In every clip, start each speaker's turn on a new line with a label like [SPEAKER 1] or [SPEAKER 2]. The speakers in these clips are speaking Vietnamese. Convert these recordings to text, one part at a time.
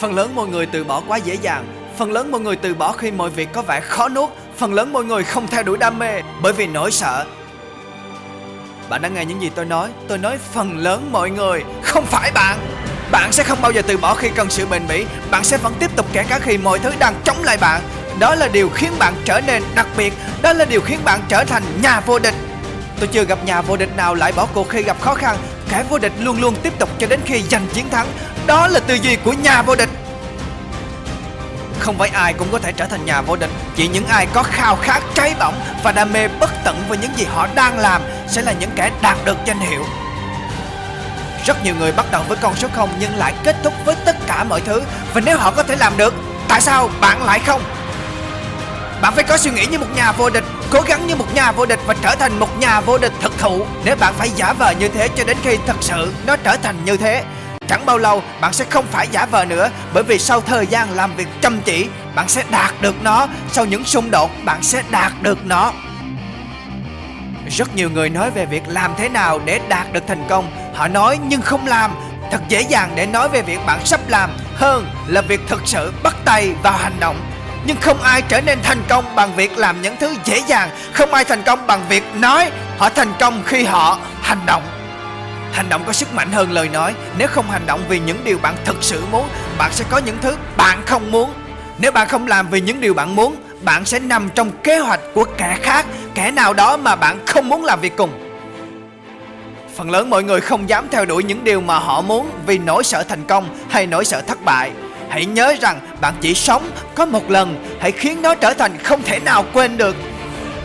[SPEAKER 1] Phần lớn mọi người từ bỏ quá dễ dàng. Phần lớn mọi người từ bỏ khi mọi việc có vẻ khó nuốt. Phần lớn mọi người không theo đuổi đam mê, Bởi vì nỗi sợ. Bạn đã nghe những gì tôi nói? Tôi nói phần lớn mọi người, Không phải bạn. Bạn sẽ không bao giờ từ bỏ khi cần sự bền bỉ. Bạn sẽ vẫn tiếp tục kể cả khi mọi thứ đang chống lại bạn. Đó là điều khiến bạn trở nên đặc biệt. Đó là điều khiến bạn trở thành nhà vô địch. Tôi chưa gặp nhà vô địch nào lại bỏ cuộc khi gặp khó khăn. Kẻ vô địch luôn luôn tiếp tục cho đến khi giành chiến thắng. Đó là tư duy của nhà vô địch. Không phải ai cũng có thể trở thành nhà vô địch, Chỉ những ai có khao khát cháy bỏng Và đam mê bất tận với những gì họ đang làm Sẽ là những kẻ đạt được danh hiệu. Rất nhiều người bắt đầu với con số 0 Nhưng lại kết thúc với tất cả mọi thứ. Và nếu họ có thể làm được, Tại sao bạn lại không? Bạn phải có suy nghĩ như một nhà vô địch, Cố gắng như một nhà vô địch và trở thành một nhà vô địch thực thụ. Nếu bạn phải giả vờ như thế cho đến khi thật sự nó trở thành như thế, Chẳng bao lâu bạn sẽ không phải giả vờ nữa, Bởi vì sau thời gian làm việc chăm chỉ, Bạn sẽ đạt được nó. Sau những xung đột, bạn sẽ đạt được nó. Rất nhiều người nói về việc làm thế nào để đạt được thành công. Họ nói nhưng không làm. Thật dễ dàng để nói về việc bạn sắp làm Hơn là việc thực sự bắt tay vào hành động nhưng không ai trở nên thành công bằng việc làm những thứ dễ dàng. Không ai thành công bằng việc nói. Họ thành công khi họ hành động. Hành động có sức mạnh hơn lời nói. Nếu không hành động vì những điều bạn thực sự muốn, Bạn sẽ có những thứ bạn không muốn. Nếu bạn không làm vì những điều bạn muốn, Bạn sẽ nằm trong kế hoạch của kẻ khác, Kẻ nào đó mà bạn không muốn làm việc cùng. Phần lớn mọi người không dám theo đuổi những điều mà họ muốn Vì nỗi sợ thành công hay nỗi sợ thất bại. Hãy nhớ rằng bạn chỉ sống có một lần Hãy khiến nó trở thành không thể nào quên được.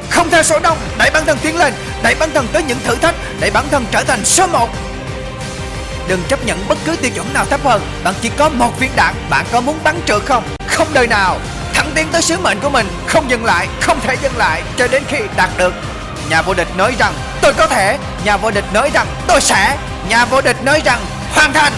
[SPEAKER 1] Không theo số đông, Đẩy bản thân tiến lên, Đẩy bản thân tới những thử thách, Đẩy bản thân trở thành số 1 Đừng chấp nhận bất cứ tiêu chuẩn nào thấp hơn, Bạn chỉ có một viên đạn, Bạn có muốn bắn trượt không? Không đời nào. Thẳng tiến tới sứ mệnh của mình, Không dừng lại, Không thể dừng lại Cho đến khi đạt được. Nhà vô địch nói rằng, Tôi có thể. Nhà vô địch nói rằng, Tôi sẽ. Nhà vô địch nói rằng, Hoàn thành.